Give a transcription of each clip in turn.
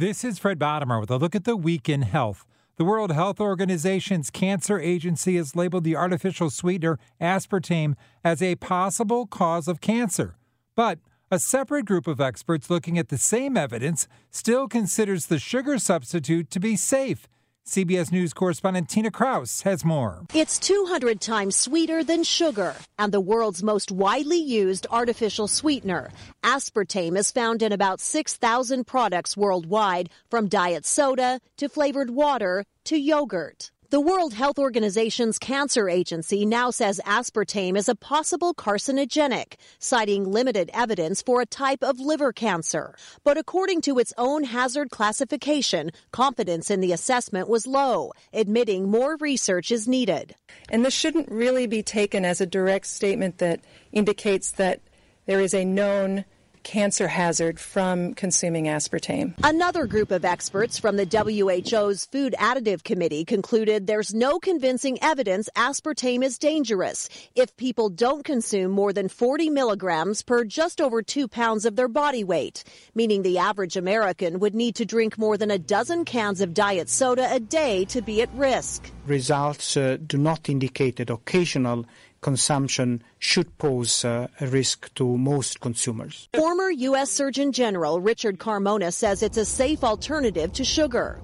This is Fred Bodimer with a look at the week in health. The World Health Organization's cancer agency has labeled the artificial sweetener aspartame as a possible cause of cancer. But a separate group of experts looking at the same evidence still considers the sugar substitute to be safe. CBS News correspondent Tina Kraus has more. It's 200 times sweeter than sugar and the world's most widely used artificial sweetener. Aspartame is found in about 6,000 products worldwide, from diet soda to flavored water to yogurt. The World Health Organization's cancer agency now says aspartame is a possible carcinogenic, citing limited evidence for a type of liver cancer. But according to its own hazard classification, confidence in the assessment was low, admitting more research is needed. And this shouldn't really be taken as a direct statement that indicates that there is a known cancer hazard from consuming aspartame. Another group of experts from the WHO's Food Additive Committee concluded there's no convincing evidence aspartame is dangerous if people don't consume more than 40 milligrams per just over two pounds of their body weight, meaning the average American would need to drink more than a dozen cans of diet soda a day to be at risk. Results uh, do not indicate that occasional consumption should pose uh, a risk to most consumers. Former U.S. Surgeon General Richard Carmona says it's a safe alternative to sugar.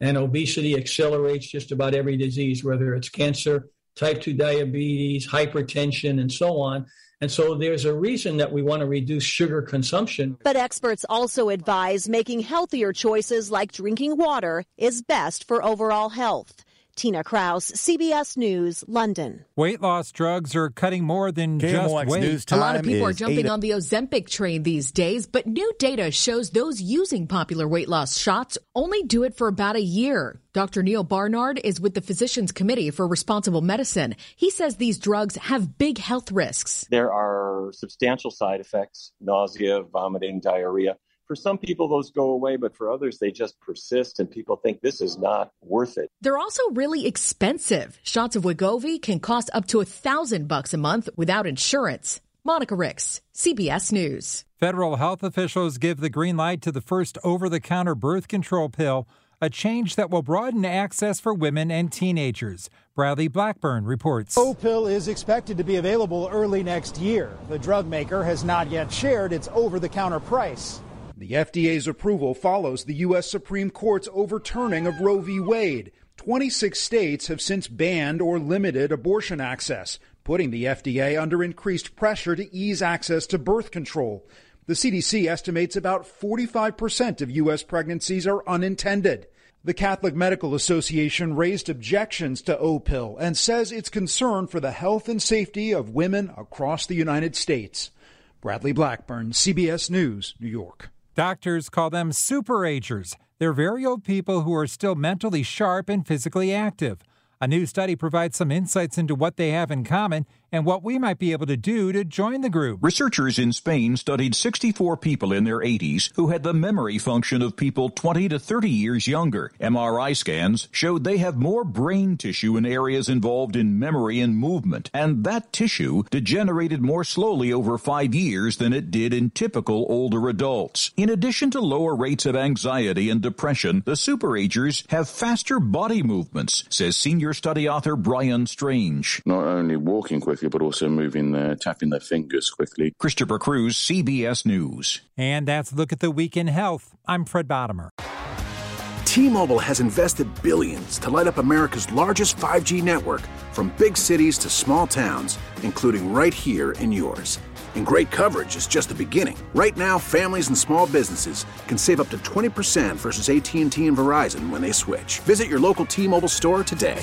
And obesity accelerates just about every disease, whether it's cancer, type 2 diabetes, hypertension, and so on. And so there's a reason that we want to reduce sugar consumption. But experts also advise making healthier choices like drinking water is best for overall health. Tina Kraus, CBS News, London. Weight loss drugs are cutting more than KMOX just weight. News A lot of people are jumping eight- on the Ozempic train these days, but new data shows those using popular weight loss shots only do it for about a year. Dr. Neil Barnard is with the Physicians Committee for Responsible Medicine. He says these drugs have big health risks. There are substantial side effects nausea, vomiting, diarrhea. For some people, those go away, but for others, they just persist, and people think this is not worth it. They're also really expensive. Shots of Wegovy can cost up to a thousand bucks a month without insurance. Monica Ricks, CBS News. Federal health officials give the green light to the first over the counter birth control pill, a change that will broaden access for women and teenagers. Bradley Blackburn reports. Opill is expected to be available early next year. The drug maker has not yet shared its over the counter price. The FDA's approval follows the U.S. Supreme Court's overturning of Roe v. Wade. 26 states have since banned or limited abortion access, putting the FDA under increased pressure to ease access to birth control. The CDC estimates about 45% of U.S. pregnancies are unintended. The Catholic Medical Association raised objections to Opill and says it's concerned for the health and safety of women across the United States. Bradley Blackburn, CBS News, New York. Doctors call them superagers. They're very old people who are still mentally sharp and physically active. A new study provides some insights into what they have in common and what we might be able to do to join the group. Researchers in Spain studied 64 people in their 80s who had the memory function of people 20 to 30 years younger. MRI scans showed they have more brain tissue in areas involved in memory and movement, and that tissue degenerated more slowly over five years than it did in typical older adults. In addition to lower rates of anxiety and depression, the superagers have faster body movements, says senior study author Bryan Strange. Not only walking quickly, but also moving their, tapping their fingers quickly. Christopher Cruz, CBS News. And that's a look at the week in health. I'm Fred Bodimer. T-Mobile has invested billions to light up America's largest 5G network from big cities to small towns, including right here in yours. And great coverage is just the beginning. Right now, families and small businesses can save up to 20% versus AT&T and Verizon when they switch. Visit your local T-Mobile store today.